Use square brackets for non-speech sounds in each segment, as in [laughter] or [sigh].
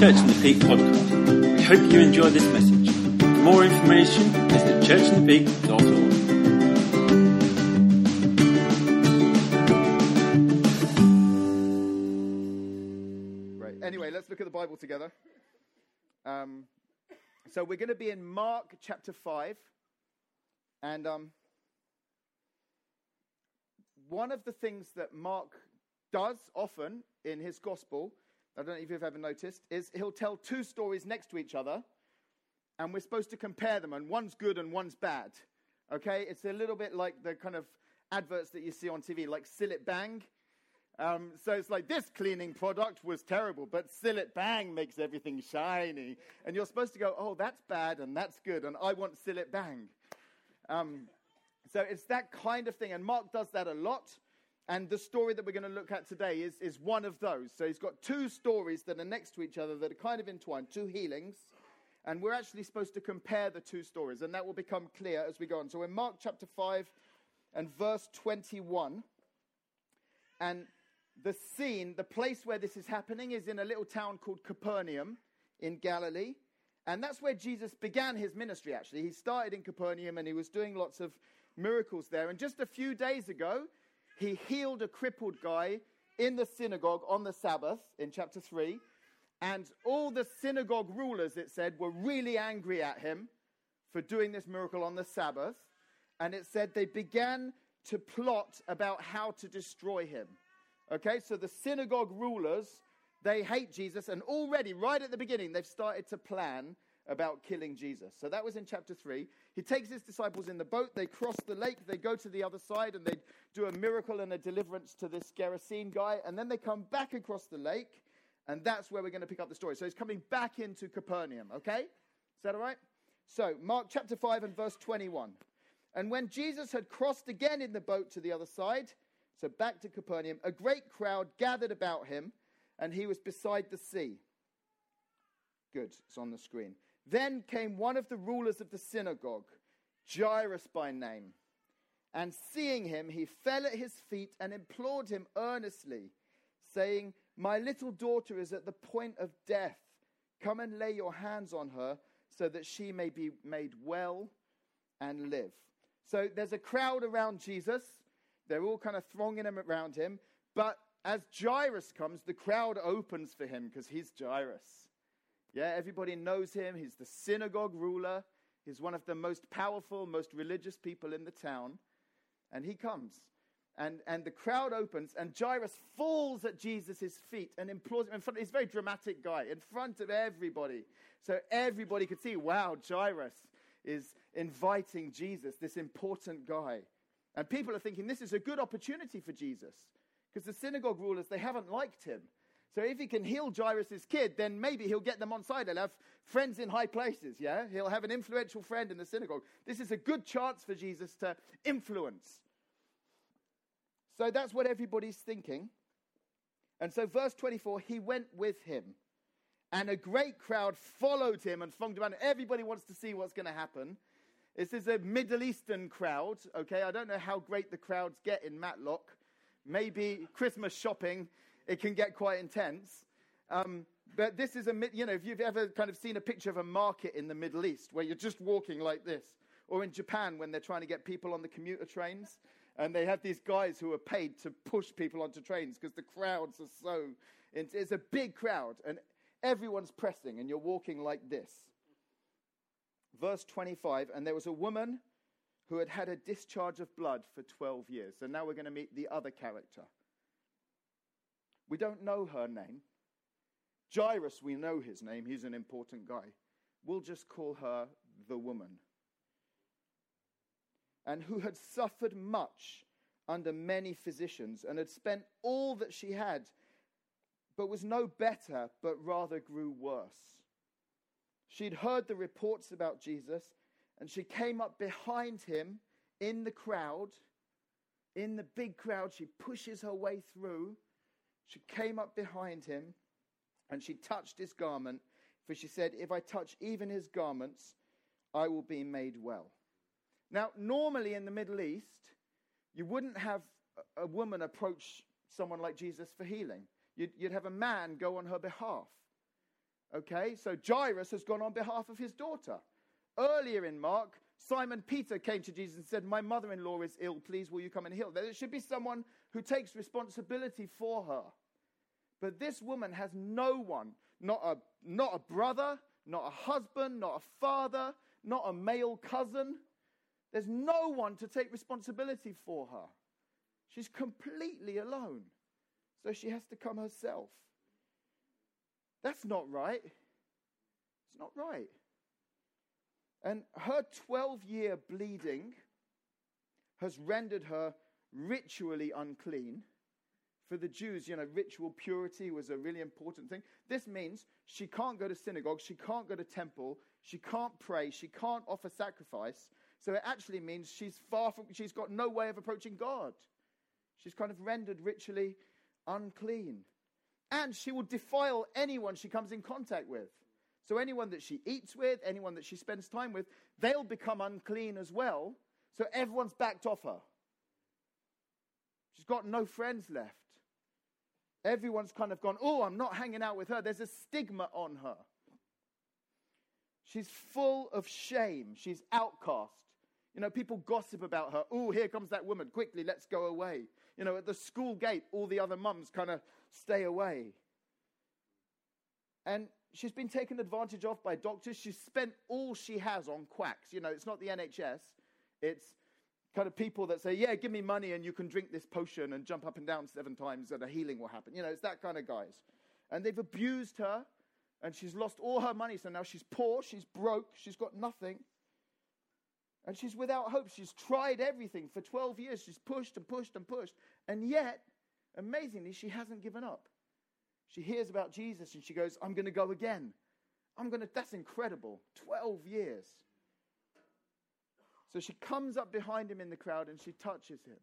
Church in the Peak podcast. We hope you enjoy this message. For more information, visit churchinthepeak.org. Right. Anyway, let's look at the Bible together. Um, so we're going to be in Mark chapter 5. And um, one of the things that Mark does often in his gospel, I don't know if you've ever noticed, is he'll tell two stories next to each other. And we're supposed to compare them, and one's good and one's bad. Okay? It's a little bit like the kind of adverts that you see on TV, like Cillit Bang. Um, so it's like this cleaning product was terrible, but Cillit Bang makes everything shiny. And you're supposed to go, oh, that's bad and that's good, and I want Cillit Bang. Um, so it's that kind of thing. And Mark does that a lot. And the story that we're going to look at today is, is one of those. So he's got two stories that are next to each other that are kind of entwined, two healings. And we're actually supposed to compare the two stories. And that will become clear as we go on. So in Mark chapter 5 and verse 21. And the scene, the place where this is happening, is in a little town called Capernaum in Galilee. And that's where Jesus began his ministry, actually. He started in Capernaum and he was doing lots of miracles there. And just a few days ago, he healed a crippled guy in the synagogue on the Sabbath in chapter 3. And all the synagogue rulers, it said, were really angry at him for doing this miracle on the Sabbath. And it said they began to plot about how to destroy him. Okay, so the synagogue rulers, they hate Jesus, and already, right at the beginning, they've started to plan about killing Jesus. So that was in chapter 3. He takes his disciples in the boat, they cross the lake, they go to the other side, and they do a miracle and a deliverance to this Gerasene guy, and then they come back across the lake, and that's where we're going to pick up the story. So he's coming back into Capernaum, okay? Is that all right? So, Mark chapter 5 and verse 21. And when Jesus had crossed again in the boat to the other side, so back to Capernaum, a great crowd gathered about him, and he was beside the sea. Good, it's on the screen. Then came one of the rulers of the synagogue, Jairus by name. And seeing him, he fell at his feet and implored him earnestly, saying, My little daughter is at the point of death. Come and lay your hands on her so that she may be made well and live. So there's a crowd around Jesus. They're all kind of thronging him around him. But as Jairus comes, the crowd opens for him because he's Jairus. Yeah, everybody knows him. He's the synagogue ruler. He's one of the most powerful, most religious people in the town. And he comes. And, and the crowd opens, and Jairus falls at Jesus' feet and implores him in front. He's a very dramatic guy in front of everybody. So everybody could see, wow, Jairus is inviting Jesus, this important guy. And people are thinking this is a good opportunity for Jesus because the synagogue rulers, they haven't liked him. So if he can heal Jairus' kid, then maybe he'll get them on side. He'll have friends in high places, yeah? He'll have an influential friend in the synagogue. This is a good chance for Jesus to influence. So that's what everybody's thinking. And so, verse 24, he went with him. And a great crowd followed him and thronged around. Everybody wants to see what's going to happen. This is a Middle Eastern crowd, okay? I don't know how great the crowds get in Matlock. Maybe Christmas shopping, it can get quite intense. Um, but this is a, you know, if you've ever kind of seen a picture of a market in the Middle East where you're just walking like this, or in Japan when they're trying to get people on the commuter trains, and they have these guys who are paid to push people onto trains because the crowds are so, it's a big crowd, and everyone's pressing, and you're walking like this verse 25, and there was a woman who had had a discharge of blood for 12 years. So now we're going to meet the other character. We don't know her name. Jairus, we know his name. He's an important guy. We'll just call her the woman. And who had suffered much under many physicians and had spent all that she had, but was no better, but rather grew worse. She'd heard the reports about Jesus, and she came up behind him in the crowd. In the big crowd, she pushes her way through. She came up behind him and she touched his garment, for she said, If I touch even his garments, I will be made well. Now, normally in the Middle East, you wouldn't have a woman approach someone like Jesus for healing. You'd, you'd have a man go on her behalf. Okay, so Jairus has gone on behalf of his daughter. Earlier in Mark, Simon Peter came to Jesus and said, My mother in law is ill. Please, will you come and heal? There should be someone who takes responsibility for her. But this woman has no one, not a, not a brother, not a husband, not a father, not a male cousin. There's no one to take responsibility for her. She's completely alone. So she has to come herself. That's not right. It's not right. And her 12 year bleeding has rendered her ritually unclean. For the Jews, you know, ritual purity was a really important thing. This means she can't go to synagogue, she can't go to temple, she can't pray, she can't offer sacrifice. So it actually means she's far from, she's got no way of approaching God. She's kind of rendered ritually unclean. And she will defile anyone she comes in contact with. So anyone that she eats with, anyone that she spends time with, they'll become unclean as well. So everyone's backed off her. She's got no friends left. Everyone's kind of gone, oh, I'm not hanging out with her. There's a stigma on her. She's full of shame. She's outcast. You know, people gossip about her. Oh, here comes that woman. Quickly, let's go away. You know, at the school gate, all the other mums kind of stay away. And she's been taken advantage of by doctors. She's spent all she has on quacks. You know, it's not the NHS, it's kind of people that say, Yeah, give me money and you can drink this potion and jump up and down seven times and a healing will happen. You know, it's that kind of guys. And they've abused her and she's lost all her money. So now she's poor, she's broke, she's got nothing. And she's without hope. She's tried everything for 12 years. She's pushed and pushed and pushed. And yet, amazingly, she hasn't given up. She hears about Jesus and she goes, I'm going to go again. I'm going to, that's incredible. 12 years. So she comes up behind him in the crowd and she touches him.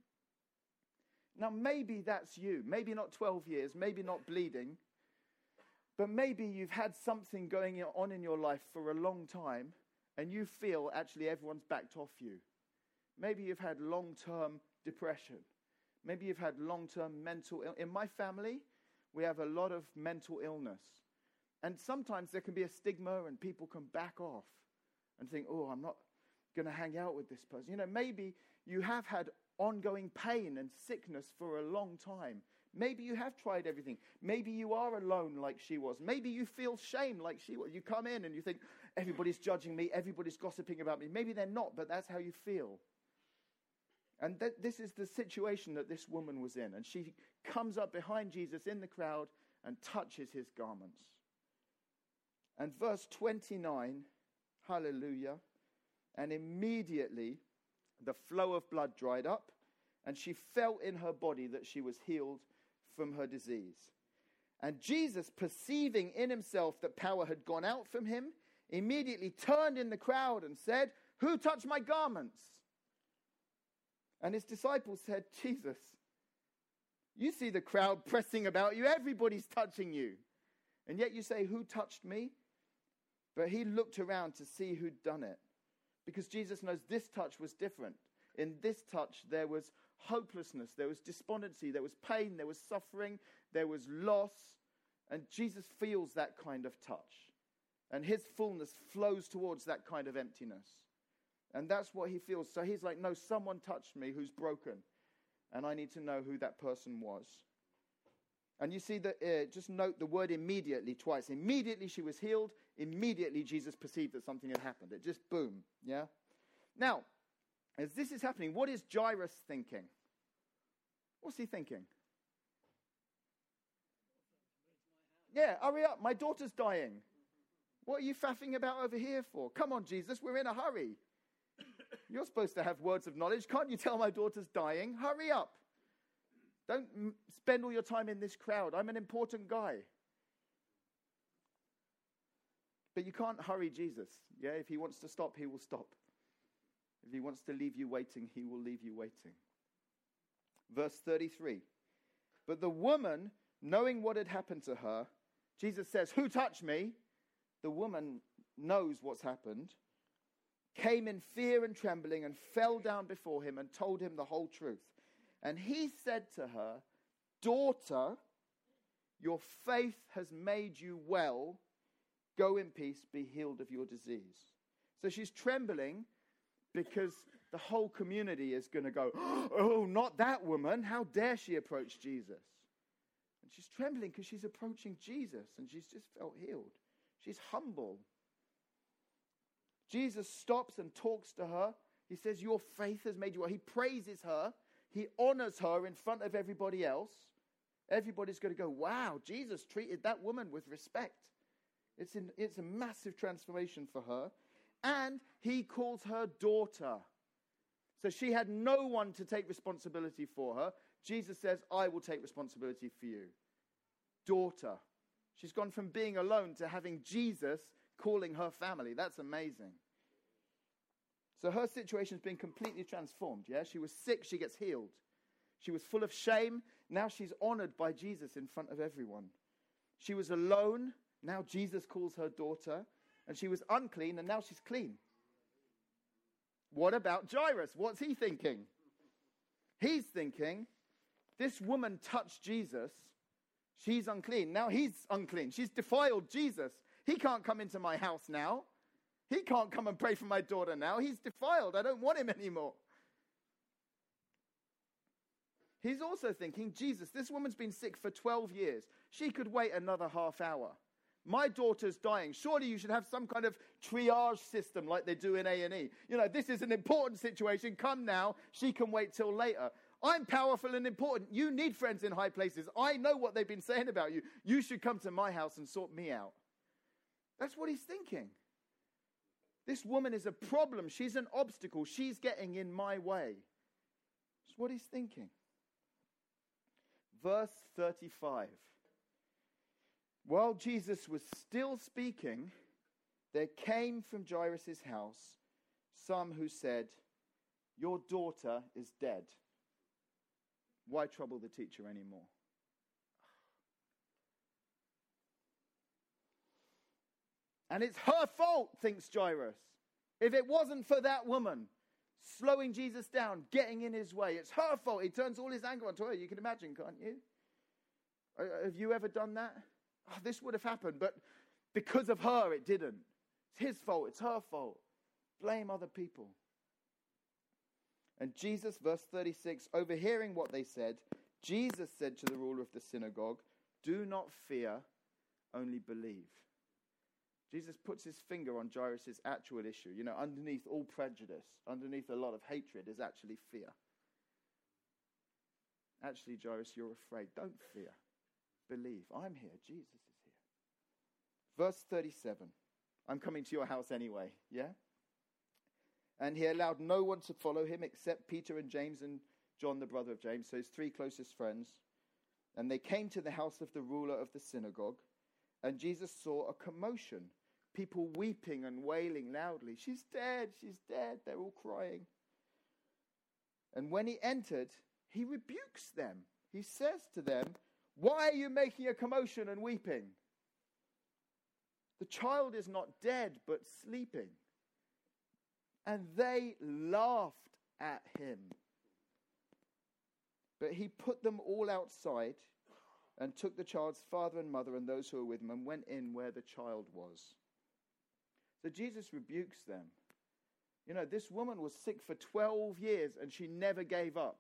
Now, maybe that's you. Maybe not 12 years, maybe not bleeding, but maybe you've had something going on in your life for a long time and you feel actually everyone's backed off you. Maybe you've had long term depression. Maybe you've had long term mental Ill- In my family, we have a lot of mental illness. And sometimes there can be a stigma and people can back off and think, oh, I'm not going to hang out with this person. You know, maybe you have had ongoing pain and sickness for a long time. Maybe you have tried everything. Maybe you are alone like she was. Maybe you feel shame like she was. You come in and you think, everybody's judging me, everybody's gossiping about me. Maybe they're not, but that's how you feel. And th- this is the situation that this woman was in. And she comes up behind Jesus in the crowd and touches his garments. And verse 29, hallelujah. And immediately the flow of blood dried up, and she felt in her body that she was healed from her disease. And Jesus, perceiving in himself that power had gone out from him, immediately turned in the crowd and said, Who touched my garments? And his disciples said, Jesus, you see the crowd pressing about you, everybody's touching you. And yet you say, Who touched me? But he looked around to see who'd done it. Because Jesus knows this touch was different. In this touch, there was hopelessness, there was despondency, there was pain, there was suffering, there was loss. And Jesus feels that kind of touch. And his fullness flows towards that kind of emptiness. And that's what he feels. So he's like, No, someone touched me who's broken. And I need to know who that person was. And you see that, uh, just note the word immediately twice. Immediately she was healed. Immediately Jesus perceived that something had happened. It just boom, yeah? Now, as this is happening, what is Jairus thinking? What's he thinking? Yeah, hurry up. My daughter's dying. What are you faffing about over here for? Come on, Jesus, we're in a hurry. [coughs] You're supposed to have words of knowledge. Can't you tell my daughter's dying? Hurry up. Don't spend all your time in this crowd. I'm an important guy. But you can't hurry Jesus. Yeah, if he wants to stop, he will stop. If he wants to leave you waiting, he will leave you waiting. Verse 33. But the woman, knowing what had happened to her, Jesus says, Who touched me? the woman knows what's happened, came in fear and trembling and fell down before him and told him the whole truth. And he said to her, Daughter, your faith has made you well. Go in peace, be healed of your disease. So she's trembling because the whole community is going to go, [gasps] Oh, not that woman. How dare she approach Jesus? And she's trembling because she's approaching Jesus and she's just felt healed. She's humble. Jesus stops and talks to her. He says, Your faith has made you well. He praises her. He honors her in front of everybody else. Everybody's going to go, Wow, Jesus treated that woman with respect. It's, in, it's a massive transformation for her. And he calls her daughter. So she had no one to take responsibility for her. Jesus says, I will take responsibility for you. Daughter. She's gone from being alone to having Jesus calling her family. That's amazing. So her situation's been completely transformed. Yeah, she was sick, she gets healed. She was full of shame. Now she's honored by Jesus in front of everyone. She was alone. Now Jesus calls her daughter. And she was unclean, and now she's clean. What about Jairus? What's he thinking? He's thinking, this woman touched Jesus. She's unclean. Now he's unclean. She's defiled Jesus. He can't come into my house now. He can't come and pray for my daughter now. He's defiled. I don't want him anymore. He's also thinking, Jesus, this woman's been sick for 12 years. She could wait another half hour. My daughter's dying. Surely you should have some kind of triage system like they do in A&E. You know, this is an important situation. Come now. She can wait till later. I'm powerful and important. You need friends in high places. I know what they've been saying about you. You should come to my house and sort me out. That's what he's thinking. This woman is a problem. She's an obstacle. She's getting in my way. That's what he's thinking. Verse 35. While Jesus was still speaking, there came from Jairus' house some who said, Your daughter is dead. Why trouble the teacher anymore? And it's her fault, thinks Jairus. If it wasn't for that woman slowing Jesus down, getting in his way, it's her fault. He turns all his anger onto her. You can imagine, can't you? Uh, have you ever done that? oh, this would have happened, but because of her, it didn't. It's his fault, it's her fault. Blame other people. And Jesus, verse 36, overhearing what they said, Jesus said to the ruler of the synagogue, Do not fear, only believe. Jesus puts his finger on Jairus' actual issue. You know, underneath all prejudice, underneath a lot of hatred, is actually fear. Actually, Jairus, you're afraid. Don't fear. Believe. I'm here. Jesus is here. Verse 37. I'm coming to your house anyway. Yeah? And he allowed no one to follow him except Peter and James and John, the brother of James, so his three closest friends. And they came to the house of the ruler of the synagogue. And Jesus saw a commotion, people weeping and wailing loudly. She's dead, she's dead. They're all crying. And when he entered, he rebukes them. He says to them, why are you making a commotion and weeping? The child is not dead, but sleeping. And they laughed at him. But he put them all outside and took the child's father and mother and those who were with him and went in where the child was. So Jesus rebukes them. You know, this woman was sick for 12 years and she never gave up.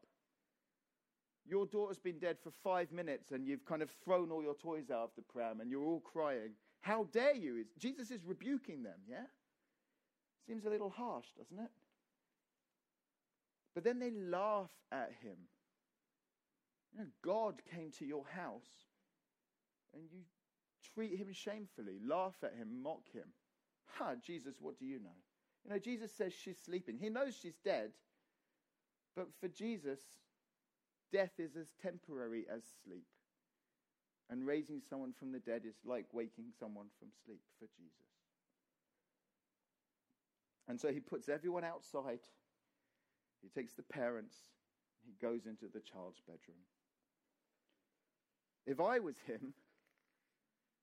Your daughter's been dead for five minutes and you've kind of thrown all your toys out of the pram and you're all crying. How dare you? Jesus is rebuking them, yeah? Seems a little harsh, doesn't it? But then they laugh at him. You know, God came to your house and you treat him shamefully, laugh at him, mock him. Ha, Jesus, what do you know? You know, Jesus says she's sleeping. He knows she's dead. But for Jesus, Death is as temporary as sleep. And raising someone from the dead is like waking someone from sleep for Jesus. And so he puts everyone outside. He takes the parents. He goes into the child's bedroom. If I was him,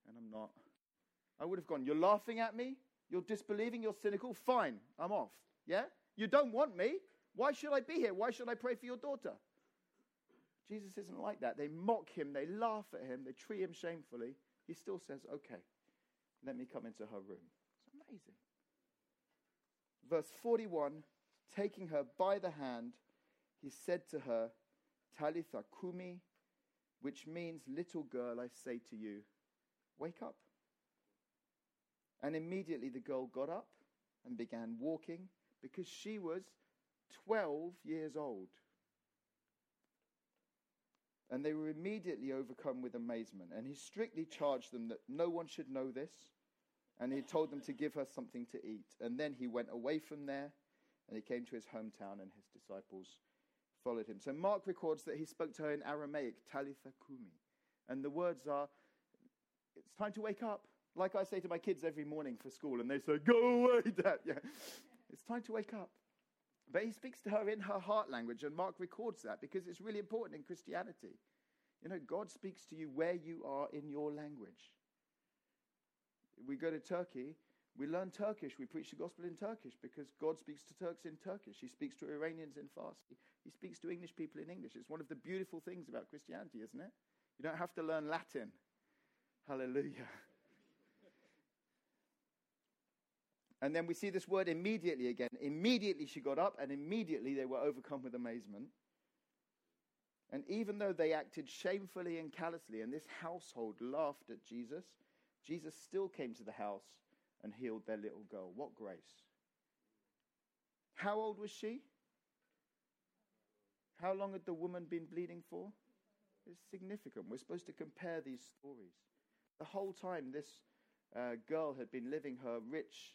and I'm not, I would have gone, You're laughing at me? You're disbelieving? You're cynical? Fine, I'm off. Yeah? You don't want me? Why should I be here? Why should I pray for your daughter? Jesus isn't like that. They mock him, they laugh at him, they treat him shamefully. He still says, okay, let me come into her room. It's amazing. Verse 41 taking her by the hand, he said to her, Talitha Kumi, which means, Little girl, I say to you, wake up. And immediately the girl got up and began walking because she was 12 years old. And they were immediately overcome with amazement. And he strictly charged them that no one should know this. And he told them to give her something to eat. And then he went away from there and he came to his hometown and his disciples followed him. So Mark records that he spoke to her in Aramaic, Talitha Kumi. And the words are, it's time to wake up. Like I say to my kids every morning for school, and they say, Go away, Dad. [laughs] Yeah. It's time to wake up. But he speaks to her in her heart language, and Mark records that because it's really important in Christianity. You know, God speaks to you where you are in your language. We go to Turkey, we learn Turkish, we preach the gospel in Turkish because God speaks to Turks in Turkish. He speaks to Iranians in Farsi. He speaks to English people in English. It's one of the beautiful things about Christianity, isn't it? You don't have to learn Latin. Hallelujah. And then we see this word immediately again. Immediately she got up, and immediately they were overcome with amazement. And even though they acted shamefully and callously, and this household laughed at Jesus, Jesus still came to the house and healed their little girl. What grace! How old was she? How long had the woman been bleeding for? It's significant. We're supposed to compare these stories. The whole time, this uh, girl had been living her rich,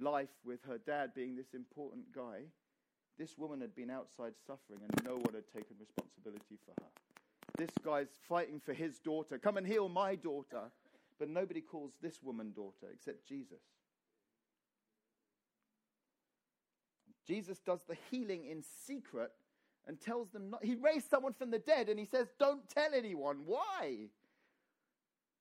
life with her dad being this important guy, this woman had been outside suffering and no one had taken responsibility for her. This guy's fighting for his daughter. Come and heal my daughter. But nobody calls this woman daughter except Jesus. Jesus does the healing in secret and tells them not. He raised someone from the dead and he says, Don't tell anyone. Why?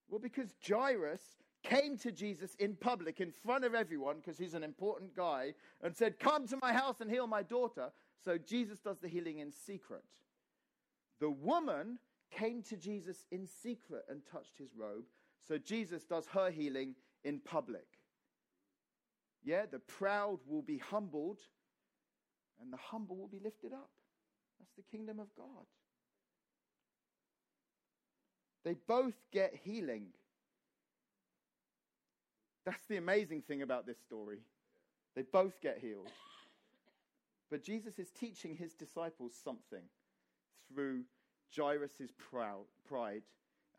Well, because Jairus came to Jesus in public in front of everyone because he's an important guy and said, Come to my house and heal my daughter. So Jesus does the healing in secret. The woman came to Jesus in secret and touched his robe. So Jesus does her healing in public. Yeah, the proud will be humbled and the humble will be lifted up. That's the kingdom of God. They both get healing. That's the amazing thing about this story. They both get healed. But Jesus is teaching his disciples something through Jairus' pride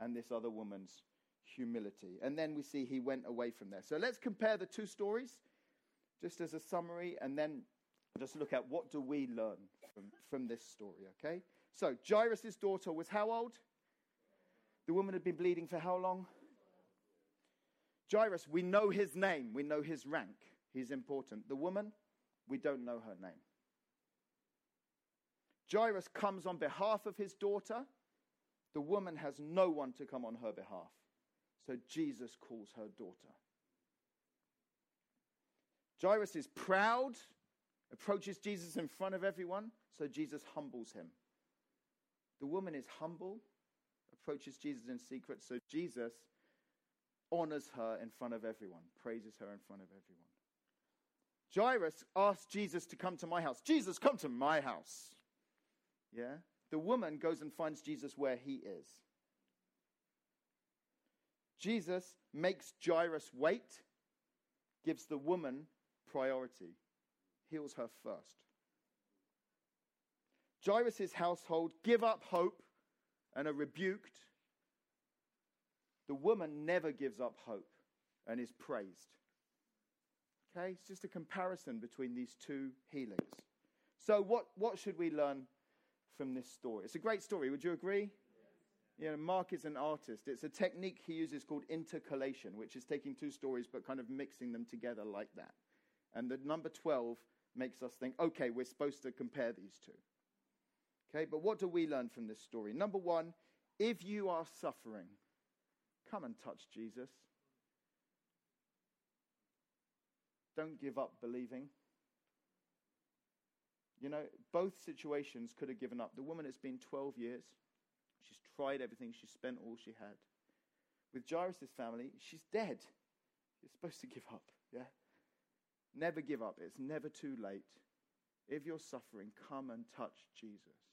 and this other woman's humility. And then we see he went away from there. So let's compare the two stories just as a summary and then just look at what do we learn from, from this story, okay? So Jairus' daughter was how old? The woman had been bleeding for how long? Jairus, we know his name, we know his rank. He's important. The woman, we don't know her name. Jairus comes on behalf of his daughter. The woman has no one to come on her behalf. So Jesus calls her daughter. Jairus is proud, approaches Jesus in front of everyone, so Jesus humbles him. The woman is humble, approaches Jesus in secret, so Jesus honors her in front of everyone, praises her in front of everyone. Jairus asks Jesus to come to my house. Jesus, come to my house. Yeah? The woman goes and finds Jesus where he is. Jesus makes Jairus wait, gives the woman priority, heals her first. Jairus' household give up hope and are rebuked the woman never gives up hope and is praised. Okay, it's just a comparison between these two healings. So, what, what should we learn from this story? It's a great story, would you agree? You know, Mark is an artist. It's a technique he uses called intercalation, which is taking two stories but kind of mixing them together like that. And the number 12 makes us think, okay, we're supposed to compare these two. Okay, but what do we learn from this story? Number one, if you are suffering, Come and touch Jesus. Don't give up believing. You know, both situations could have given up. The woman, it's been 12 years. She's tried everything, she's spent all she had. With Jairus' family, she's dead. You're supposed to give up, yeah? Never give up. It's never too late. If you're suffering, come and touch Jesus.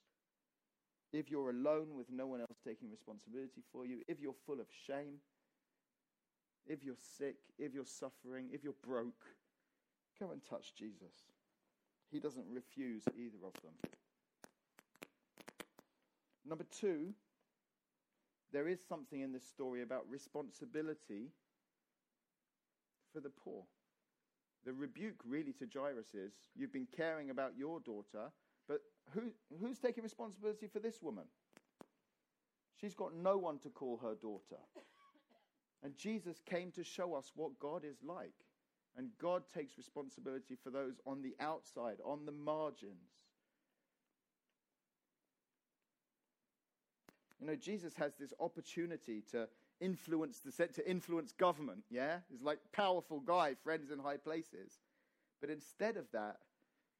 If you're alone with no one else taking responsibility for you, if you're full of shame, if you're sick, if you're suffering, if you're broke, go and touch Jesus. He doesn't refuse either of them. Number two, there is something in this story about responsibility for the poor. The rebuke really to Jairus is you've been caring about your daughter, who, who's taking responsibility for this woman? She's got no one to call her daughter. And Jesus came to show us what God is like. And God takes responsibility for those on the outside, on the margins. You know, Jesus has this opportunity to influence the to influence government, yeah? He's like powerful guy, friends in high places. But instead of that,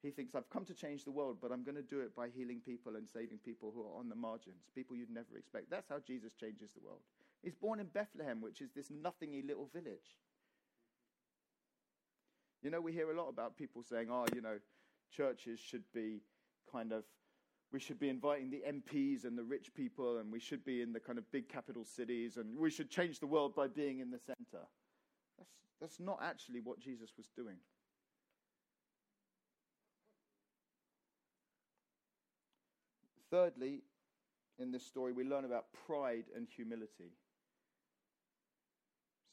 he thinks, I've come to change the world, but I'm going to do it by healing people and saving people who are on the margins, people you'd never expect. That's how Jesus changes the world. He's born in Bethlehem, which is this nothingy little village. You know, we hear a lot about people saying, oh, you know, churches should be kind of, we should be inviting the MPs and the rich people, and we should be in the kind of big capital cities, and we should change the world by being in the center. That's, that's not actually what Jesus was doing. Thirdly, in this story, we learn about pride and humility.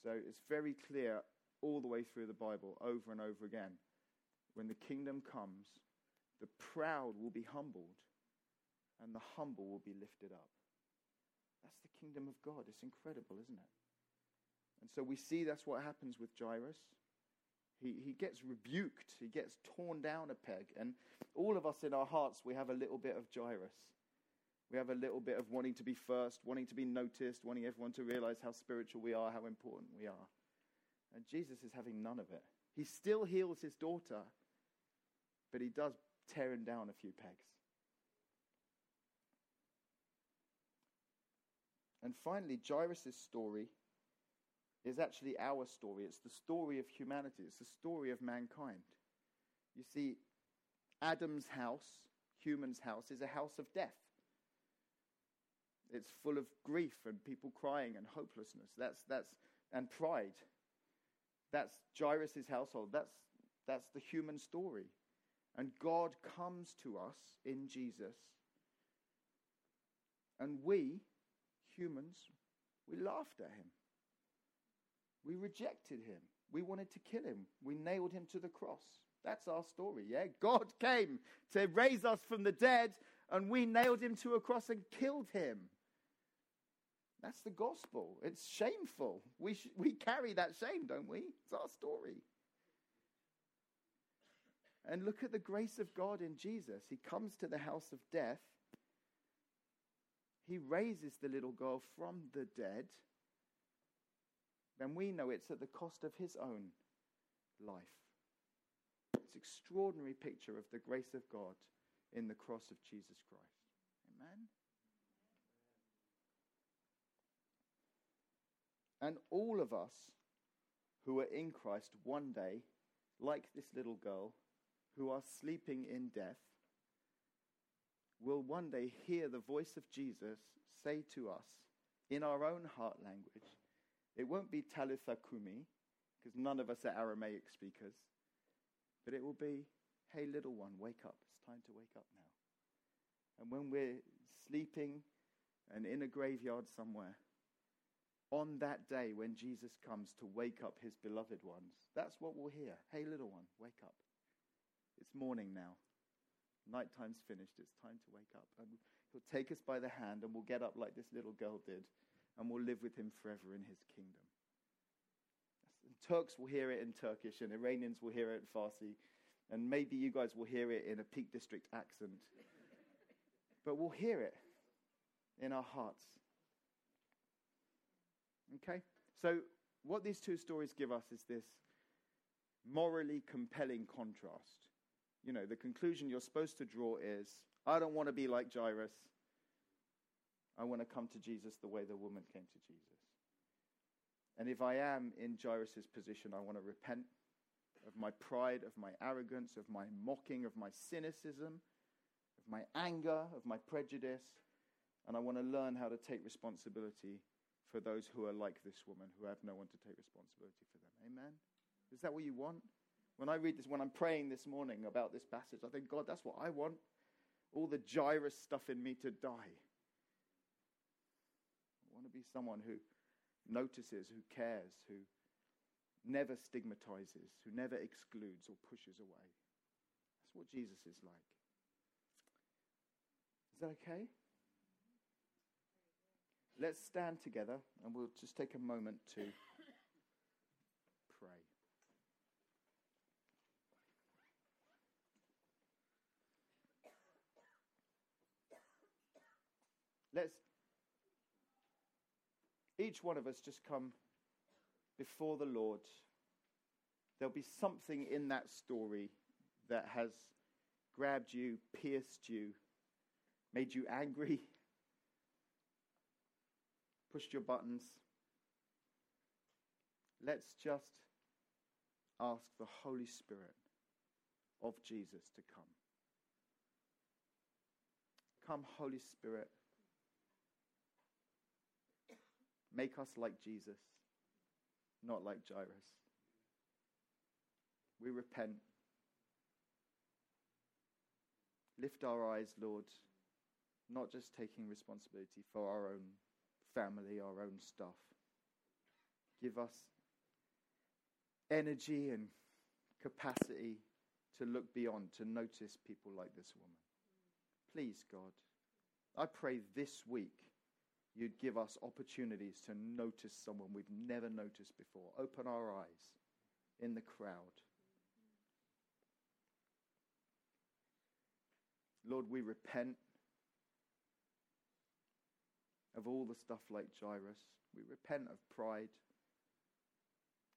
So it's very clear all the way through the Bible, over and over again. When the kingdom comes, the proud will be humbled, and the humble will be lifted up. That's the kingdom of God. It's incredible, isn't it? And so we see that's what happens with Jairus. He, he gets rebuked, he gets torn down a peg. And all of us in our hearts, we have a little bit of Jairus. We have a little bit of wanting to be first, wanting to be noticed, wanting everyone to realize how spiritual we are, how important we are. And Jesus is having none of it. He still heals his daughter, but he does tear him down a few pegs. And finally, Jairus' story is actually our story. It's the story of humanity, it's the story of mankind. You see, Adam's house, human's house, is a house of death. It's full of grief and people crying and hopelessness. That's, that's, and pride. That's Jairus' household. That's, that's the human story. And God comes to us in Jesus. And we, humans, we laughed at him. We rejected him. We wanted to kill him. We nailed him to the cross. That's our story, yeah? God came to raise us from the dead, and we nailed him to a cross and killed him. That's the gospel. It's shameful. We, sh- we carry that shame, don't we? It's our story. And look at the grace of God in Jesus. He comes to the house of death. He raises the little girl from the dead then we know it's at the cost of his own life. It's an extraordinary picture of the grace of God in the cross of Jesus Christ. Amen. And all of us who are in Christ one day, like this little girl, who are sleeping in death, will one day hear the voice of Jesus say to us in our own heart language, it won't be Talitha Kumi, because none of us are Aramaic speakers, but it will be, hey, little one, wake up. It's time to wake up now. And when we're sleeping and in a graveyard somewhere, on that day when Jesus comes to wake up his beloved ones, that's what we'll hear. Hey, little one, wake up. It's morning now. Nighttime's finished. It's time to wake up. And he'll take us by the hand and we'll get up like this little girl did and will live with him forever in his kingdom. And Turks will hear it in Turkish, and Iranians will hear it in Farsi, and maybe you guys will hear it in a Peak District accent. but we'll hear it in our hearts. Okay? So, what these two stories give us is this morally compelling contrast. You know, the conclusion you're supposed to draw is I don't want to be like Jairus. I want to come to Jesus the way the woman came to Jesus. And if I am in Jairus' position, I want to repent of my pride, of my arrogance, of my mocking, of my cynicism, of my anger, of my prejudice. And I want to learn how to take responsibility for those who are like this woman, who have no one to take responsibility for them. Amen? Is that what you want? When I read this, when I'm praying this morning about this passage, I think, God, that's what I want. All the Jairus stuff in me to die. To be someone who notices, who cares, who never stigmatizes, who never excludes or pushes away. That's what Jesus is like. Is that okay? Let's stand together and we'll just take a moment to pray. Let's each one of us just come before the Lord. There'll be something in that story that has grabbed you, pierced you, made you angry, [laughs] pushed your buttons. Let's just ask the Holy Spirit of Jesus to come. Come, Holy Spirit. Make us like Jesus, not like Jairus. We repent. Lift our eyes, Lord, not just taking responsibility for our own family, our own stuff. Give us energy and capacity to look beyond, to notice people like this woman. Please, God, I pray this week you'd give us opportunities to notice someone we've never noticed before. Open our eyes in the crowd. Lord, we repent of all the stuff like Jairus. We repent of pride,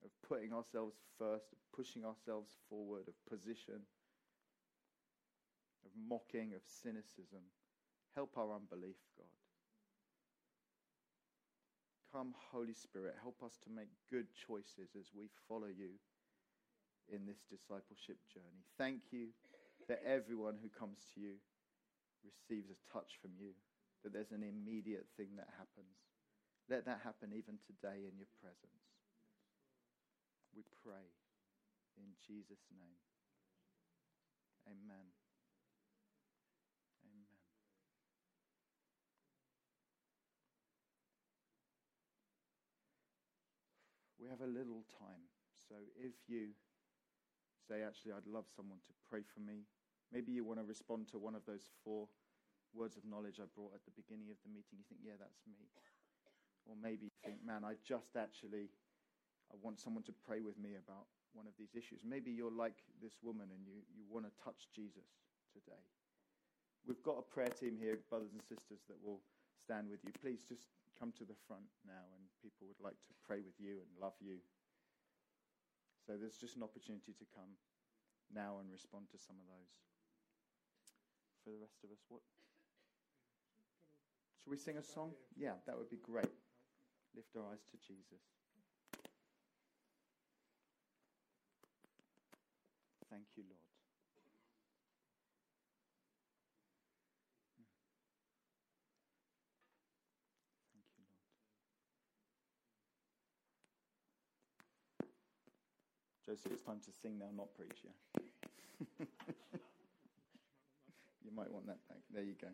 of putting ourselves first, of pushing ourselves forward, of position, of mocking, of cynicism. Help our unbelief, God. Come, Holy Spirit, help us to make good choices as we follow you in this discipleship journey. Thank you that everyone who comes to you receives a touch from you, that there's an immediate thing that happens. Let that happen even today in your presence. We pray in Jesus' name. Amen. Have a little time. So if you say, actually, I'd love someone to pray for me, maybe you want to respond to one of those four words of knowledge I brought at the beginning of the meeting. You think, yeah, that's me. Or maybe you think, man, I just actually, I want someone to pray with me about one of these issues. Maybe you're like this woman and you, you want to touch Jesus today. We've got a prayer team here, brothers and sisters, that will stand with you. Please just come to the front now and people would like to pray with you and love you. So there's just an opportunity to come now and respond to some of those. For the rest of us, what? Should we sing a song? Yeah, that would be great. Lift our eyes to Jesus. Thank you, Lord. Josie, it's time to sing now, not preach, yeah? [laughs] you might want that back. There you go.